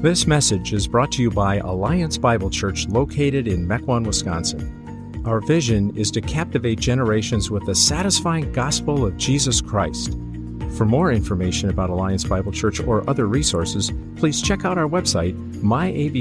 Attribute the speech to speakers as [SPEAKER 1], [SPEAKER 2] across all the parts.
[SPEAKER 1] This message is brought to you by Alliance Bible Church located in Mequon, Wisconsin. Our vision is to captivate generations with the satisfying gospel of Jesus Christ. For more information about Alliance Bible Church or other resources, please check out our website, myabc.church.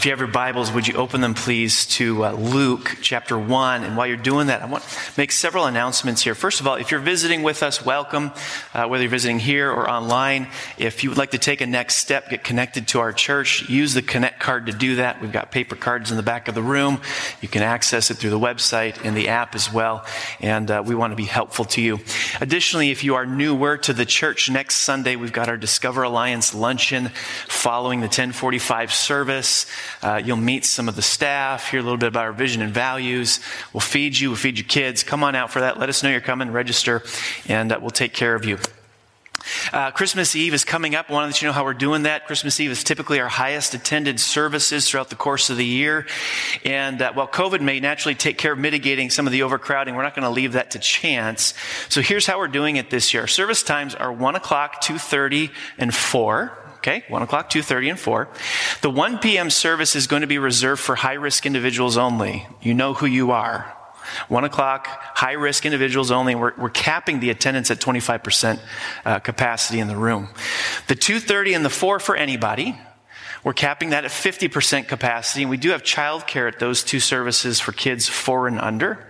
[SPEAKER 2] If you have your Bibles, would you open them, please, to uh, Luke chapter 1? And while you're doing that, I want to make several announcements here. First of all, if you're visiting with us, welcome, uh, whether you're visiting here or online. If you would like to take a next step, get connected to our church, use the Connect card to do that. We've got paper cards in the back of the room. You can access it through the website and the app as well. And uh, we want to be helpful to you. Additionally, if you are newer to the church, next Sunday, we've got our Discover Alliance luncheon following the 1045 service. Uh, you'll meet some of the staff, hear a little bit about our vision and values. We'll feed you, we'll feed your kids. Come on out for that. Let us know you're coming, register, and uh, we'll take care of you. Uh, Christmas Eve is coming up. I want to let you know how we're doing that. Christmas Eve is typically our highest attended services throughout the course of the year. And uh, while COVID may naturally take care of mitigating some of the overcrowding, we're not going to leave that to chance. So here's how we're doing it this year. Service times are 1 o'clock, 2.30, and 4. Okay, 1 o'clock, 2.30, and 4. The 1 p.m. service is going to be reserved for high-risk individuals only. You know who you are. 1 o'clock, high-risk individuals only. We're, we're capping the attendance at 25% uh, capacity in the room. The 2.30 and the 4 for anybody. We're capping that at 50% capacity, and we do have childcare at those two services for kids 4 and under.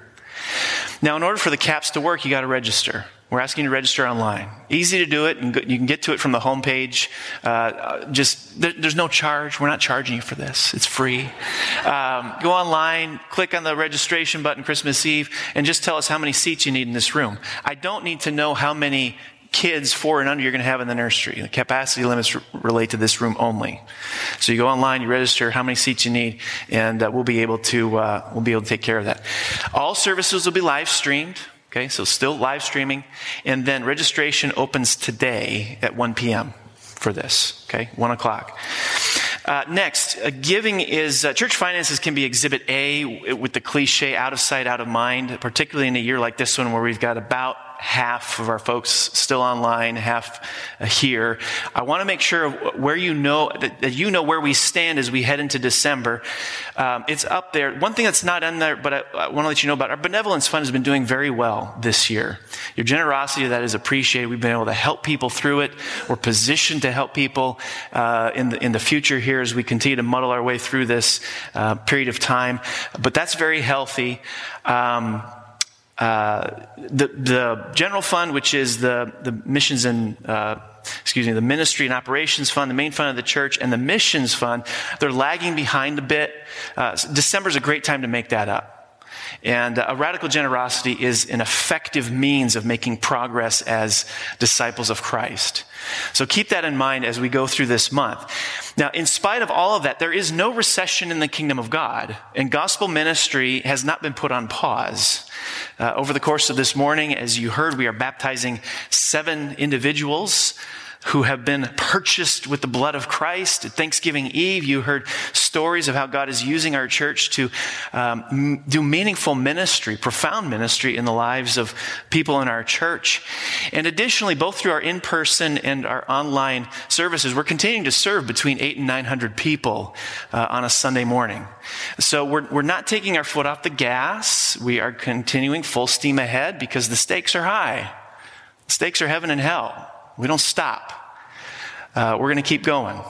[SPEAKER 2] Now, in order for the caps to work, you got to register. We're asking you to register online. Easy to do it, and you can get to it from the homepage. Uh, just there, there's no charge. We're not charging you for this. It's free. Um, go online, click on the registration button Christmas Eve, and just tell us how many seats you need in this room. I don't need to know how many kids four and under you're going to have in the nursery. The capacity limits relate to this room only. So you go online, you register how many seats you need, and uh, we'll be able to uh, we'll be able to take care of that. All services will be live streamed. Okay, so still live streaming. And then registration opens today at 1 p.m. for this. Okay, 1 o'clock. Uh, next, uh, giving is uh, church finances can be exhibit A with the cliche out of sight, out of mind, particularly in a year like this one where we've got about half of our folks still online, half here. I want to make sure where you know that, you know where we stand as we head into December. Um, it's up there. One thing that's not in there, but I, I, want to let you know about our benevolence fund has been doing very well this year. Your generosity that is appreciated. We've been able to help people through it. We're positioned to help people uh, in the in the future here as we continue to muddle our way through this uh, period of time. But that's very healthy. Um, uh, the, the general fund, which is the, the missions and, uh, excuse me, the ministry and operations fund, the main fund of the church, and the missions fund, they're lagging behind a bit. Uh, December is a great time to make that up. And uh, a radical generosity is an effective means of making progress as disciples of Christ. So keep that in mind as we go through this month. Now, in spite of all of that, there is no recession in the kingdom of God, and gospel ministry has not been put on pause. Uh, over the course of this morning, as you heard, we are baptizing seven individuals who have been purchased with the blood of Christ. At Thanksgiving Eve, you heard stories of how God is using our church to um, m- do meaningful ministry, profound ministry in the lives of people in our church. And additionally, both through our in-person and our online services, we're continuing to serve between eight and 900 people uh, on a Sunday morning. So we're, we're not taking our foot off the gas. We are continuing full steam ahead because the stakes are high. The stakes are heaven and hell. We don't stop. Uh, we're going to keep going.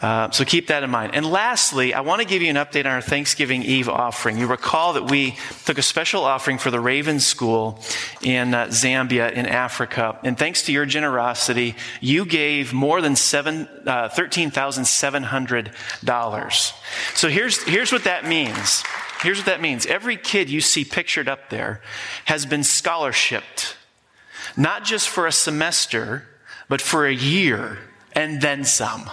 [SPEAKER 2] Uh, so keep that in mind. And lastly, I want to give you an update on our Thanksgiving Eve offering. You recall that we took a special offering for the Raven School in uh, Zambia in Africa. And thanks to your generosity, you gave more than uh, $13,700. So here's, here's what that means. Here's what that means. Every kid you see pictured up there has been scholarshiped not just for a semester, but for a year and then some.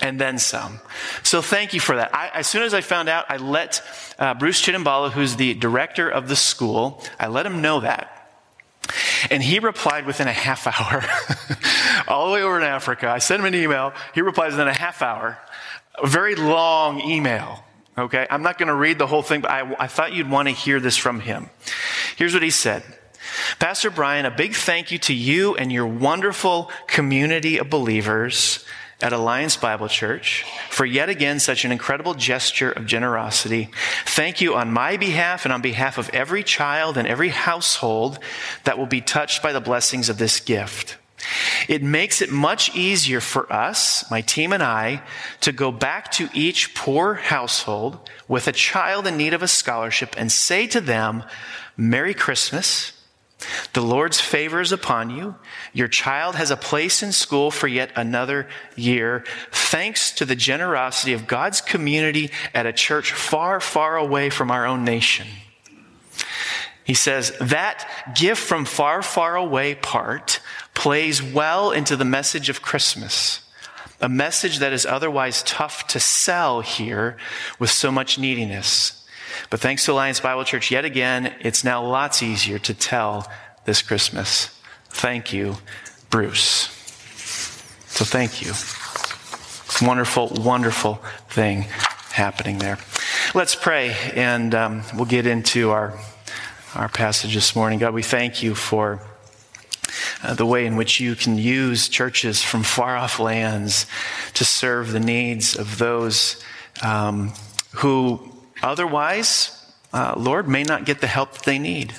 [SPEAKER 2] And then some. So thank you for that. I, as soon as I found out, I let uh, Bruce Chittimbala, who's the director of the school, I let him know that. And he replied within a half hour, all the way over in Africa. I sent him an email. He replies within a half hour, a very long email. Okay, I'm not going to read the whole thing, but I, I thought you'd want to hear this from him. Here's what he said Pastor Brian, a big thank you to you and your wonderful community of believers at Alliance Bible Church for yet again such an incredible gesture of generosity. Thank you on my behalf and on behalf of every child and every household that will be touched by the blessings of this gift. It makes it much easier for us, my team and I, to go back to each poor household with a child in need of a scholarship and say to them, Merry Christmas. The Lord's favor is upon you. Your child has a place in school for yet another year, thanks to the generosity of God's community at a church far, far away from our own nation. He says that gift from far, far away part plays well into the message of Christmas, a message that is otherwise tough to sell here with so much neediness. But thanks to Alliance Bible Church, yet again, it's now lots easier to tell this Christmas. Thank you, Bruce. So thank you. Wonderful, wonderful thing happening there. Let's pray, and um, we'll get into our, our passage this morning. God, we thank you for uh, the way in which you can use churches from far off lands to serve the needs of those um, who otherwise, uh, Lord, may not get the help that they need.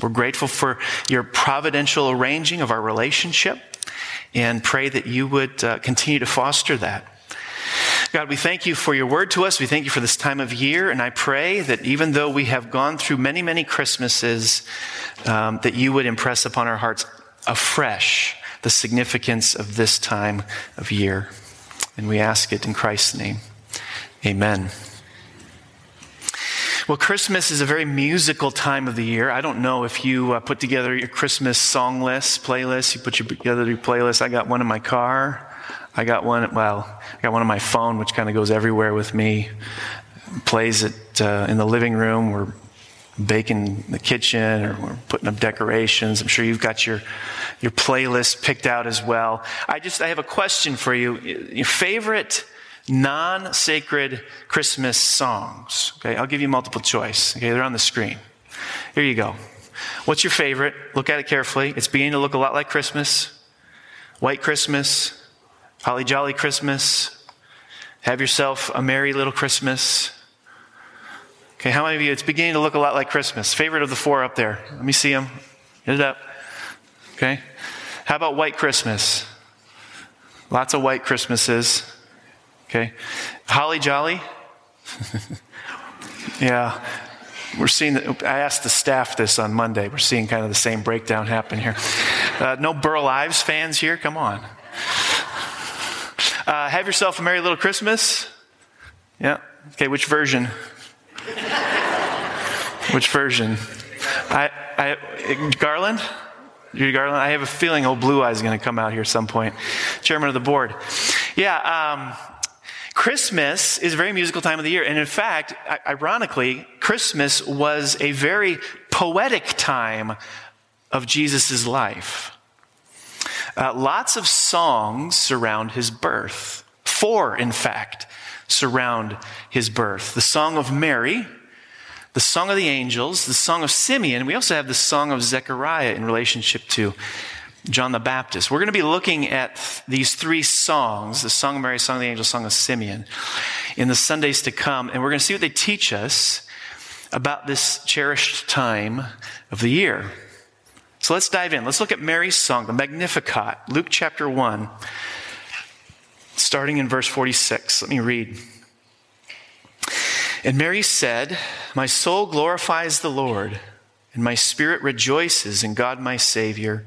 [SPEAKER 2] We're grateful for your providential arranging of our relationship and pray that you would uh, continue to foster that. God, we thank you for your word to us. We thank you for this time of year. And I pray that even though we have gone through many, many Christmases, um, that you would impress upon our hearts afresh the significance of this time of year. And we ask it in Christ's name. Amen. Well, Christmas is a very musical time of the year. I don't know if you uh, put together your Christmas song list, playlist. You put your, together your playlist. I got one in my car. I got one, well, I got one on my phone, which kind of goes everywhere with me. Plays it uh, in the living room. We're baking in the kitchen or we're putting up decorations. I'm sure you've got your, your playlist picked out as well. I just, I have a question for you. Your favorite non sacred Christmas songs. Okay, I'll give you multiple choice. Okay, they're on the screen. Here you go. What's your favorite? Look at it carefully. It's beginning to look a lot like Christmas. White Christmas, Holly Jolly Christmas. Have yourself a merry little Christmas. Okay, how many of you, it's beginning to look a lot like Christmas? Favorite of the four up there. Let me see them. Get it up. Okay. How about White Christmas? Lots of white Christmases. Okay? Holly Jolly? yeah. We're seeing, I asked the staff this on Monday. We're seeing kind of the same breakdown happen here. Uh, no Burl Ives fans here? Come on. Uh, have yourself a merry little Christmas. Yeah. Okay, which version? which version? I, I, Garland? Judy Garland? I have a feeling old Blue Eye is going to come out here some point. Chairman of the board. Yeah, um, Christmas is a very musical time of the year. And in fact, ironically, Christmas was a very poetic time of Jesus' life. Uh, lots of songs surround his birth. Four, in fact, surround his birth. The Song of Mary, the Song of the Angels, the Song of Simeon. We also have the Song of Zechariah in relationship to John the Baptist. We're going to be looking at these three songs the Song of Mary, Song of the Angel, Song of Simeon in the Sundays to come, and we're going to see what they teach us about this cherished time of the year. So let's dive in. Let's look at Mary's song, the Magnificat, Luke chapter 1, starting in verse 46. Let me read. And Mary said, My soul glorifies the Lord, and my spirit rejoices in God my Savior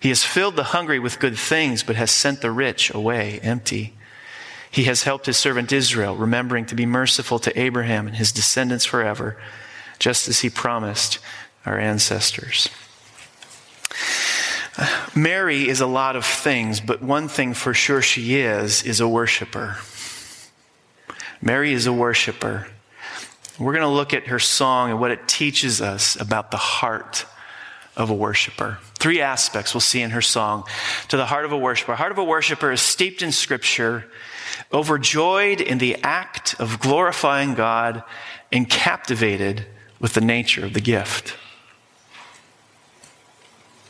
[SPEAKER 2] He has filled the hungry with good things, but has sent the rich away empty. He has helped his servant Israel, remembering to be merciful to Abraham and his descendants forever, just as he promised our ancestors. Mary is a lot of things, but one thing for sure she is, is a worshiper. Mary is a worshiper. We're going to look at her song and what it teaches us about the heart of a worshiper. Three aspects we'll see in her song. To the heart of a worshiper. Heart of a worshiper is steeped in scripture, overjoyed in the act of glorifying God, and captivated with the nature of the gift.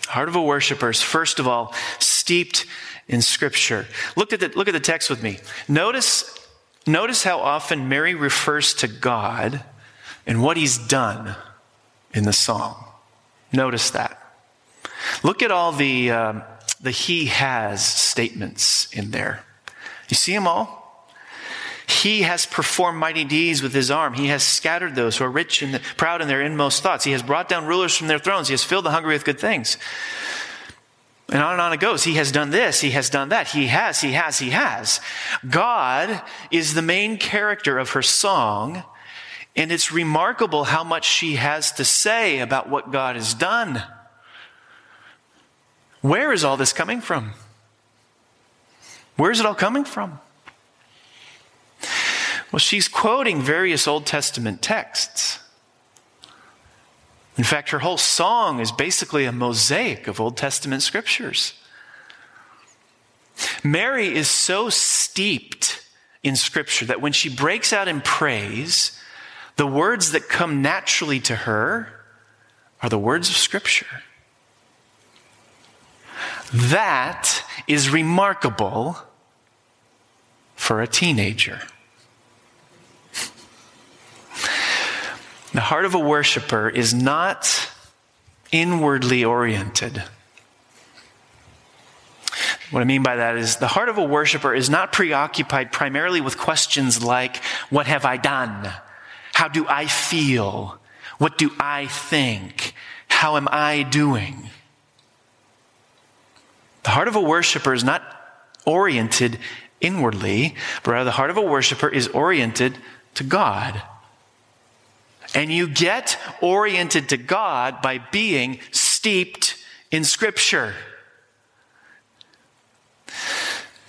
[SPEAKER 2] Heart of a worshiper is, first of all, steeped in scripture. Look at the, look at the text with me. Notice, notice how often Mary refers to God and what he's done in the song. Notice that. Look at all the, um, the he has statements in there. You see them all? He has performed mighty deeds with his arm. He has scattered those who are rich and proud in their inmost thoughts. He has brought down rulers from their thrones. He has filled the hungry with good things. And on and on it goes. He has done this. He has done that. He has, he has, he has. God is the main character of her song. And it's remarkable how much she has to say about what God has done. Where is all this coming from? Where is it all coming from? Well, she's quoting various Old Testament texts. In fact, her whole song is basically a mosaic of Old Testament scriptures. Mary is so steeped in scripture that when she breaks out in praise, the words that come naturally to her are the words of scripture. That is remarkable for a teenager. The heart of a worshiper is not inwardly oriented. What I mean by that is the heart of a worshiper is not preoccupied primarily with questions like, What have I done? How do I feel? What do I think? How am I doing? The heart of a worshiper is not oriented inwardly, but rather the heart of a worshiper is oriented to God. And you get oriented to God by being steeped in Scripture.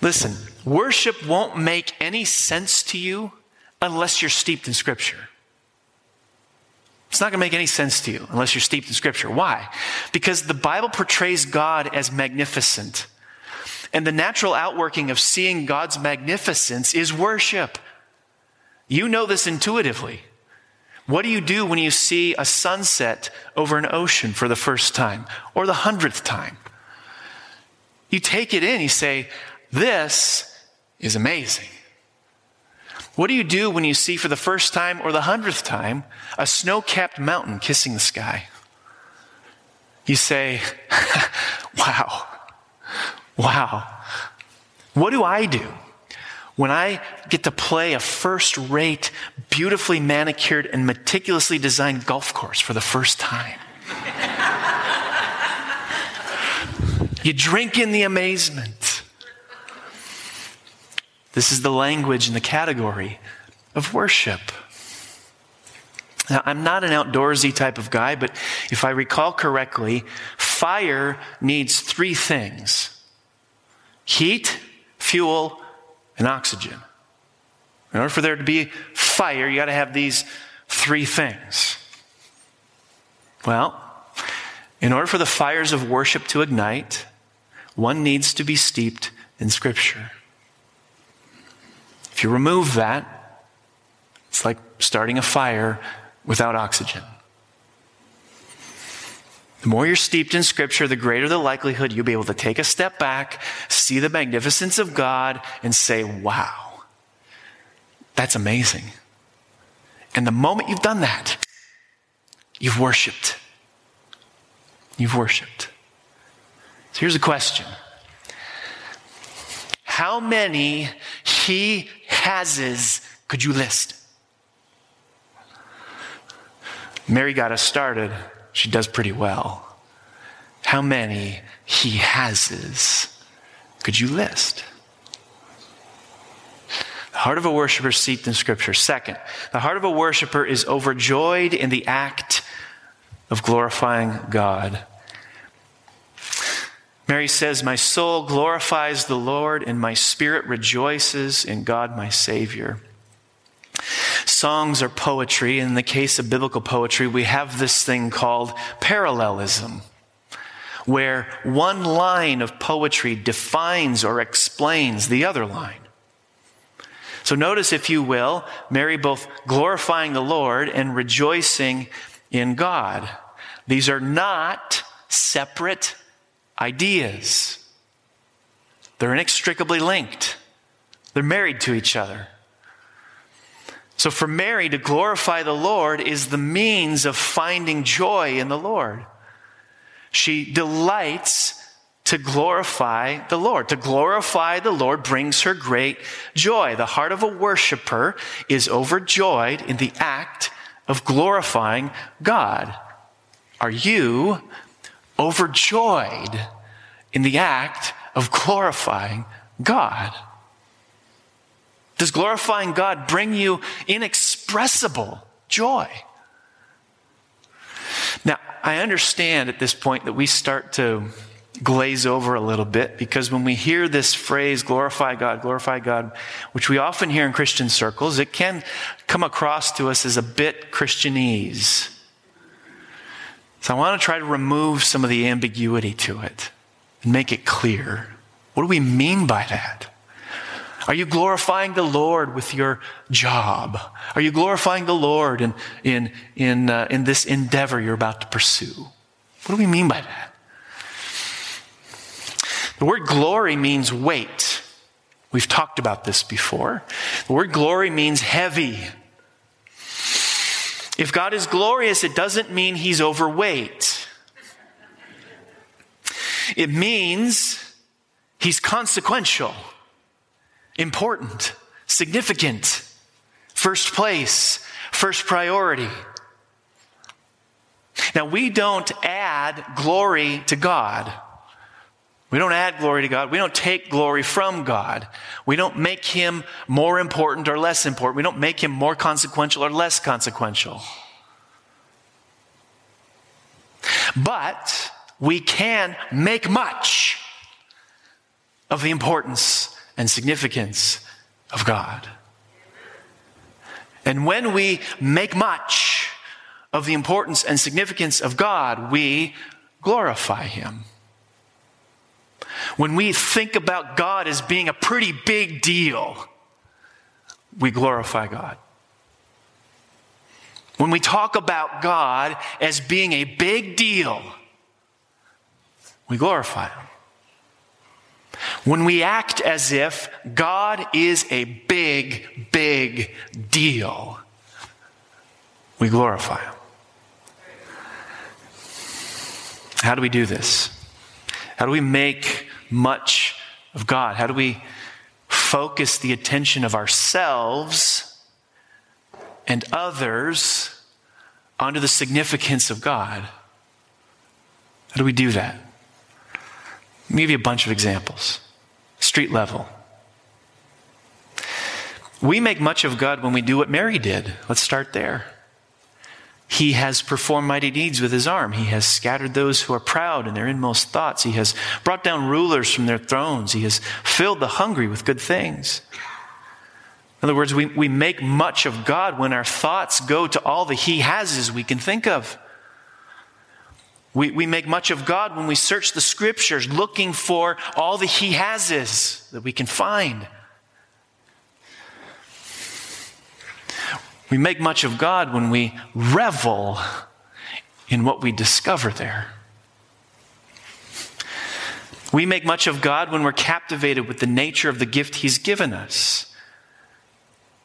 [SPEAKER 2] Listen, worship won't make any sense to you unless you're steeped in Scripture. It's not going to make any sense to you unless you're steeped in Scripture. Why? Because the Bible portrays God as magnificent. And the natural outworking of seeing God's magnificence is worship. You know this intuitively. What do you do when you see a sunset over an ocean for the first time or the hundredth time? You take it in, you say, This is amazing. What do you do when you see for the first time or the hundredth time a snow capped mountain kissing the sky? You say, Wow, wow. What do I do when I get to play a first rate, beautifully manicured, and meticulously designed golf course for the first time. you drink in the amazement. This is the language and the category of worship. Now, I'm not an outdoorsy type of guy, but if I recall correctly, fire needs three things heat, fuel, and oxygen. In order for there to be fire, you got to have these three things. Well, in order for the fires of worship to ignite, one needs to be steeped in Scripture. If you remove that, it's like starting a fire without oxygen. The more you're steeped in Scripture, the greater the likelihood you'll be able to take a step back, see the magnificence of God, and say, wow, that's amazing. And the moment you've done that, you've worshiped. You've worshiped. So here's a question How many he hases could you list? Mary got us started she does pretty well. How many he hases could you list? The heart of a worshiper seeped in Scripture. Second, the heart of a worshiper is overjoyed in the act of glorifying God. Mary says, My soul glorifies the Lord, and my spirit rejoices in God my Savior. Songs are poetry. In the case of biblical poetry, we have this thing called parallelism, where one line of poetry defines or explains the other line. So notice, if you will, Mary both glorifying the Lord and rejoicing in God. These are not separate ideas. They're inextricably linked. They're married to each other. So for Mary to glorify the Lord is the means of finding joy in the Lord. She delights to glorify the Lord. To glorify the Lord brings her great joy. The heart of a worshiper is overjoyed in the act of glorifying God. Are you overjoyed in the act of glorifying God? Does glorifying God bring you inexpressible joy? Now, I understand at this point that we start to glaze over a little bit because when we hear this phrase, glorify God, glorify God, which we often hear in Christian circles, it can come across to us as a bit Christianese. So I want to try to remove some of the ambiguity to it and make it clear. What do we mean by that? Are you glorifying the Lord with your job? Are you glorifying the Lord in, in, in, uh, in this endeavor you're about to pursue? What do we mean by that? The word glory means weight. We've talked about this before. The word glory means heavy. If God is glorious, it doesn't mean he's overweight. It means he's consequential, important, significant, first place, first priority. Now, we don't add glory to God. We don't add glory to God. We don't take glory from God. We don't make him more important or less important. We don't make him more consequential or less consequential. But we can make much of the importance and significance of God. And when we make much of the importance and significance of God, we glorify him. When we think about God as being a pretty big deal, we glorify God. When we talk about God as being a big deal, we glorify Him. When we act as if God is a big, big deal, we glorify Him. How do we do this? How do we make much of God? How do we focus the attention of ourselves and others onto the significance of God? How do we do that? Let me give you a bunch of examples. Street level. We make much of God when we do what Mary did. Let's start there. He has performed mighty deeds with his arm. He has scattered those who are proud in their inmost thoughts. He has brought down rulers from their thrones. He has filled the hungry with good things. In other words, we, we make much of God when our thoughts go to all the He has we can think of. We, we make much of God when we search the scriptures looking for all the He has that we can find. We make much of God when we revel in what we discover there. We make much of God when we're captivated with the nature of the gift He's given us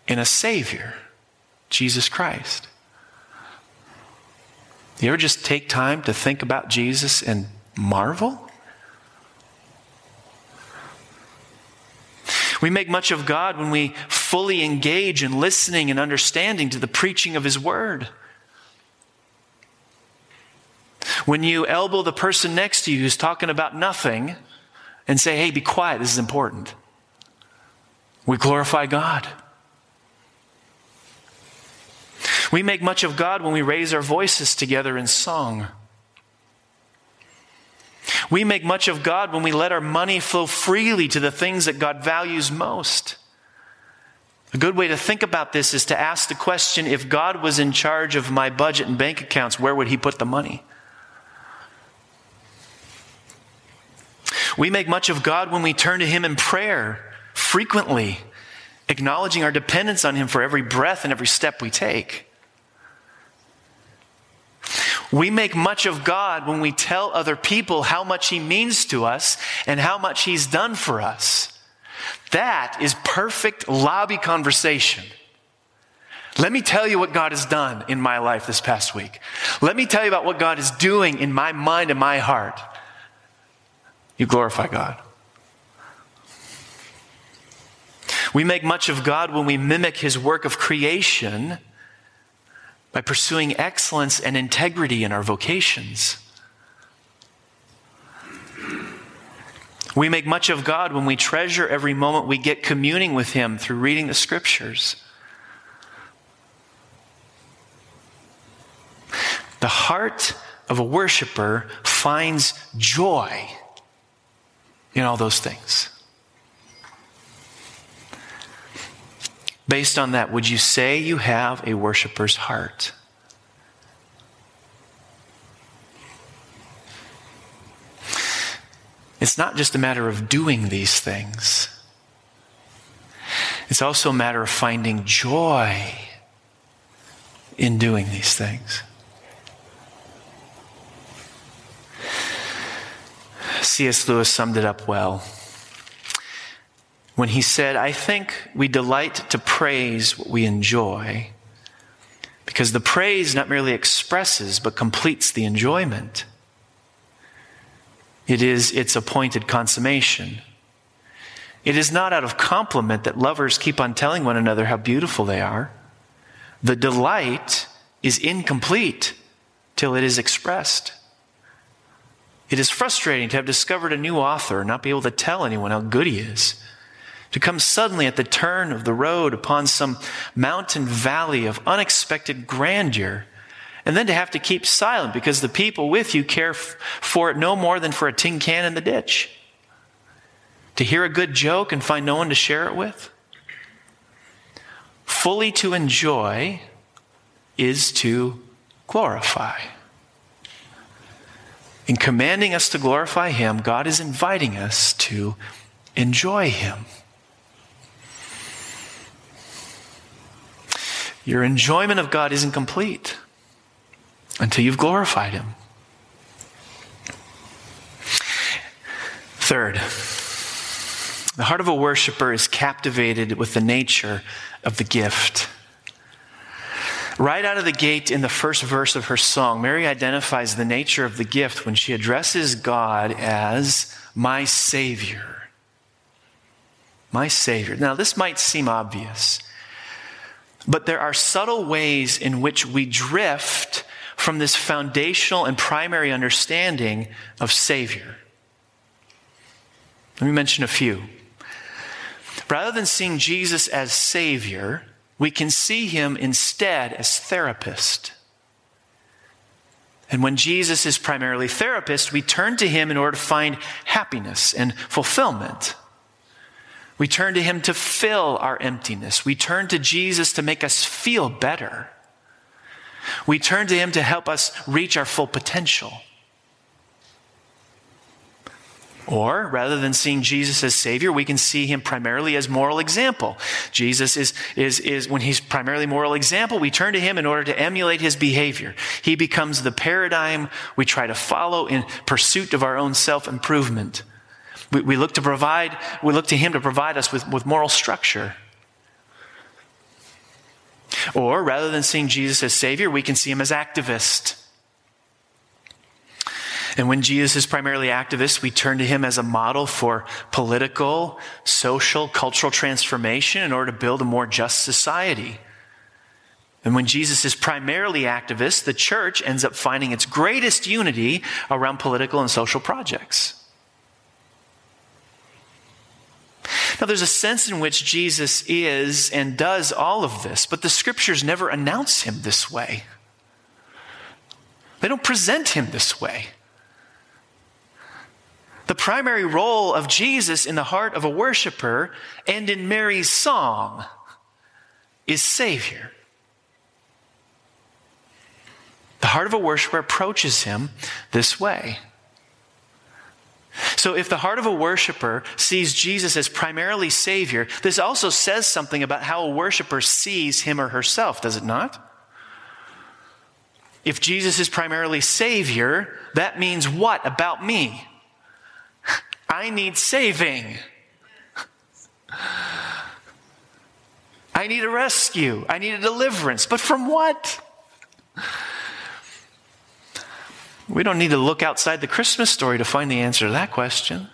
[SPEAKER 2] in a Savior, Jesus Christ. You ever just take time to think about Jesus and marvel? We make much of God when we fully engage in listening and understanding to the preaching of His Word. When you elbow the person next to you who's talking about nothing and say, hey, be quiet, this is important. We glorify God. We make much of God when we raise our voices together in song. We make much of God when we let our money flow freely to the things that God values most. A good way to think about this is to ask the question if God was in charge of my budget and bank accounts, where would He put the money? We make much of God when we turn to Him in prayer frequently, acknowledging our dependence on Him for every breath and every step we take. We make much of God when we tell other people how much He means to us and how much He's done for us. That is perfect lobby conversation. Let me tell you what God has done in my life this past week. Let me tell you about what God is doing in my mind and my heart. You glorify God. We make much of God when we mimic his work of creation by pursuing excellence and integrity in our vocations. We make much of God when we treasure every moment we get communing with Him through reading the Scriptures. The heart of a worshiper finds joy in all those things. Based on that, would you say you have a worshiper's heart? It's not just a matter of doing these things, it's also a matter of finding joy in doing these things. C.S. Lewis summed it up well when he said, I think we delight to praise what we enjoy because the praise not merely expresses but completes the enjoyment. It is its appointed consummation. It is not out of compliment that lovers keep on telling one another how beautiful they are. The delight is incomplete till it is expressed. It is frustrating to have discovered a new author and not be able to tell anyone how good he is. To come suddenly at the turn of the road upon some mountain valley of unexpected grandeur and then to have to keep silent because the people with you care f- for it no more than for a tin can in the ditch. To hear a good joke and find no one to share it with. Fully to enjoy is to glorify. In commanding us to glorify Him, God is inviting us to enjoy Him. Your enjoyment of God isn't complete until you've glorified Him. Third, the heart of a worshiper is captivated with the nature of the gift. Right out of the gate in the first verse of her song, Mary identifies the nature of the gift when she addresses God as my Savior. My Savior. Now, this might seem obvious, but there are subtle ways in which we drift from this foundational and primary understanding of Savior. Let me mention a few. Rather than seeing Jesus as Savior, we can see him instead as therapist. And when Jesus is primarily therapist, we turn to him in order to find happiness and fulfillment. We turn to him to fill our emptiness. We turn to Jesus to make us feel better. We turn to Him to help us reach our full potential. Or rather than seeing Jesus as Savior, we can see Him primarily as moral example. Jesus is, is, is, when He's primarily moral example, we turn to Him in order to emulate His behavior. He becomes the paradigm we try to follow in pursuit of our own self improvement. We, we look to provide, we look to Him to provide us with, with moral structure. Or rather than seeing Jesus as Savior, we can see him as activist. And when Jesus is primarily activist, we turn to him as a model for political, social, cultural transformation in order to build a more just society. And when Jesus is primarily activist, the church ends up finding its greatest unity around political and social projects. Now, there's a sense in which Jesus is and does all of this, but the scriptures never announce him this way. They don't present him this way. The primary role of Jesus in the heart of a worshiper and in Mary's song is Savior. The heart of a worshiper approaches him this way. So, if the heart of a worshiper sees Jesus as primarily Savior, this also says something about how a worshiper sees him or herself, does it not? If Jesus is primarily Savior, that means what about me? I need saving. I need a rescue. I need a deliverance. But from what? We don't need to look outside the Christmas story to find the answer to that question.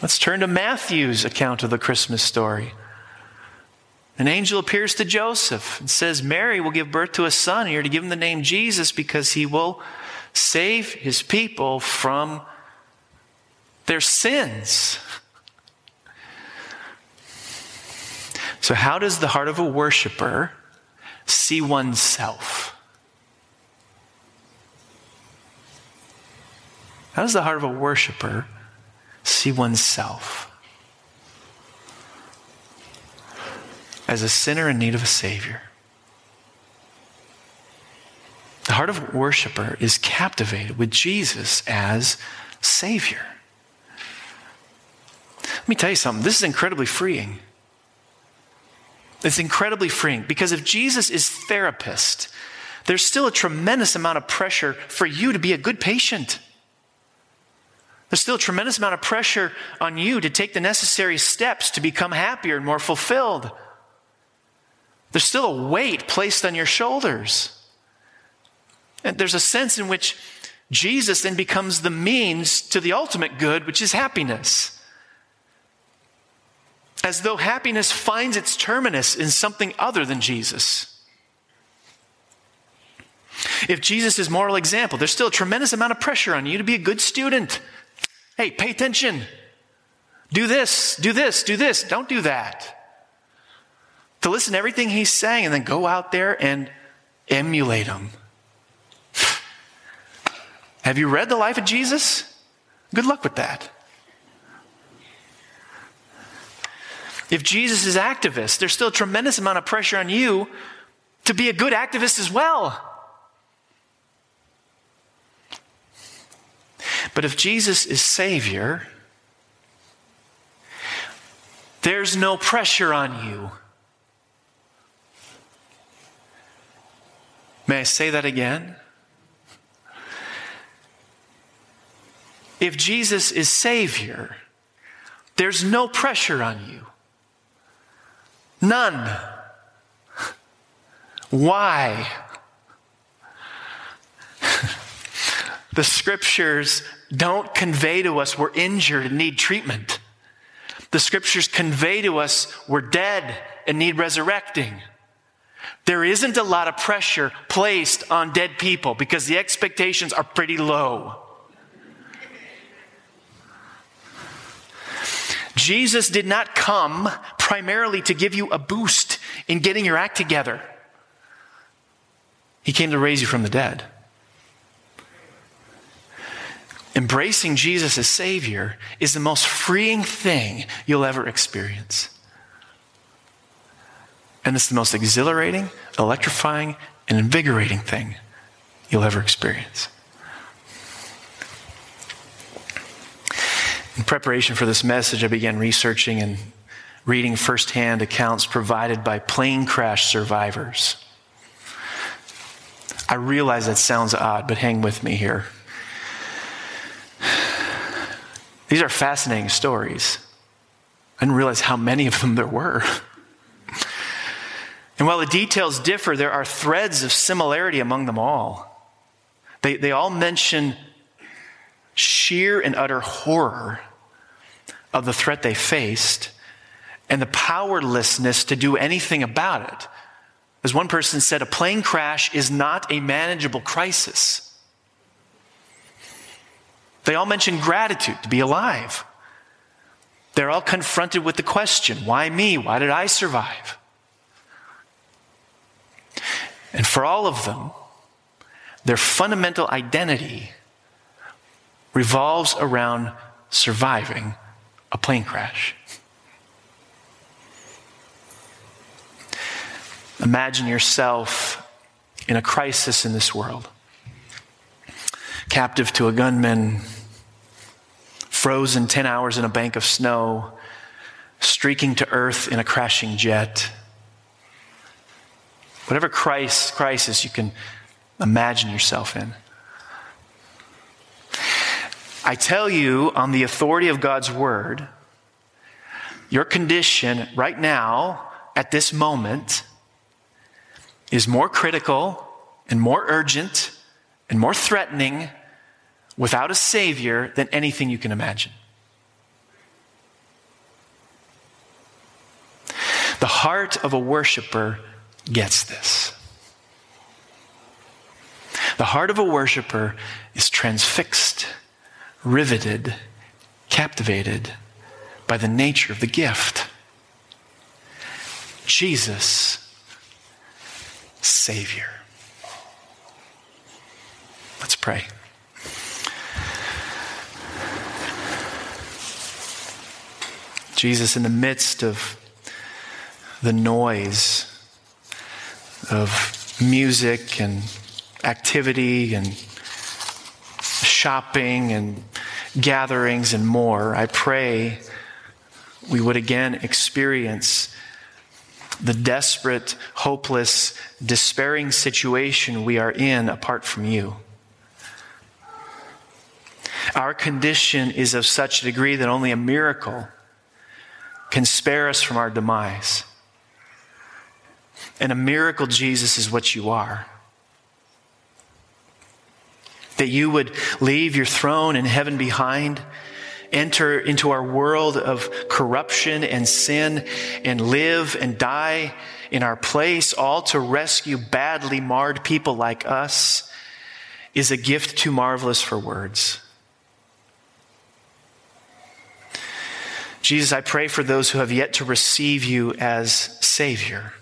[SPEAKER 2] Let's turn to Matthew's account of the Christmas story. An angel appears to Joseph and says, Mary will give birth to a son. You're to give him the name Jesus because he will save his people from their sins. So, how does the heart of a worshiper see oneself? How does the heart of a worshiper see oneself? As a sinner in need of a Savior. The heart of a worshiper is captivated with Jesus as Savior. Let me tell you something. This is incredibly freeing. It's incredibly freeing because if Jesus is therapist, there's still a tremendous amount of pressure for you to be a good patient. There's still a tremendous amount of pressure on you to take the necessary steps to become happier and more fulfilled. There's still a weight placed on your shoulders. And there's a sense in which Jesus then becomes the means to the ultimate good, which is happiness. As though happiness finds its terminus in something other than Jesus. If Jesus is moral example, there's still a tremendous amount of pressure on you to be a good student, Hey, pay attention. Do this, do this, do this. Don't do that. To listen to everything he's saying and then go out there and emulate him. Have you read the life of Jesus? Good luck with that. If Jesus is activist, there's still a tremendous amount of pressure on you to be a good activist as well. But if Jesus is Savior, there's no pressure on you. May I say that again? If Jesus is Savior, there's no pressure on you. None. Why? the scriptures don't convey to us we're injured and need treatment. The scriptures convey to us we're dead and need resurrecting. There isn't a lot of pressure placed on dead people because the expectations are pretty low. Jesus did not come primarily to give you a boost in getting your act together. He came to raise you from the dead. Embracing Jesus as Savior is the most freeing thing you'll ever experience. And it's the most exhilarating, electrifying, and invigorating thing you'll ever experience. In preparation for this message, I began researching and reading firsthand accounts provided by plane crash survivors. I realize that sounds odd, but hang with me here. These are fascinating stories. I didn't realize how many of them there were. And while the details differ, there are threads of similarity among them all. They, they all mention sheer and utter horror of the threat they faced and the powerlessness to do anything about it. As one person said, a plane crash is not a manageable crisis. They all mention gratitude to be alive. They're all confronted with the question why me? Why did I survive? And for all of them, their fundamental identity revolves around surviving a plane crash. Imagine yourself in a crisis in this world, captive to a gunman, frozen 10 hours in a bank of snow, streaking to earth in a crashing jet. Whatever crisis you can imagine yourself in. I tell you, on the authority of God's word, your condition right now, at this moment, is more critical and more urgent and more threatening without a Savior than anything you can imagine. The heart of a worshiper gets this. The heart of a worshiper is transfixed, riveted, captivated by the nature of the gift. Jesus, Savior. Let's pray. Jesus, in the midst of the noise of music and activity and shopping and gatherings and more, I pray we would again experience the desperate, hopeless, despairing situation we are in apart from you. Our condition is of such a degree that only a miracle can spare us from our demise. And a miracle, Jesus, is what you are. That you would leave your throne in heaven behind, enter into our world of corruption and sin, and live and die in our place, all to rescue badly marred people like us, is a gift too marvelous for words. Jesus, I pray for those who have yet to receive you as Savior.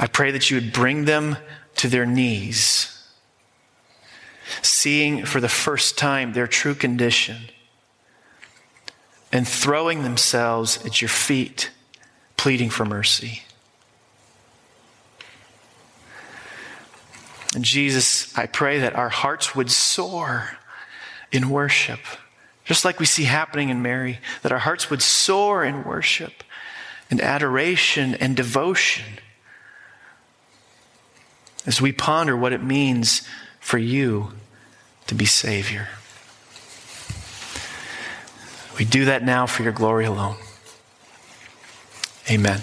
[SPEAKER 2] I pray that you would bring them to their knees, seeing for the first time their true condition, and throwing themselves at your feet, pleading for mercy. And Jesus, I pray that our hearts would soar in worship, just like we see happening in Mary, that our hearts would soar in worship and adoration and devotion as we ponder what it means for you to be Savior. We do that now for your glory alone. Amen.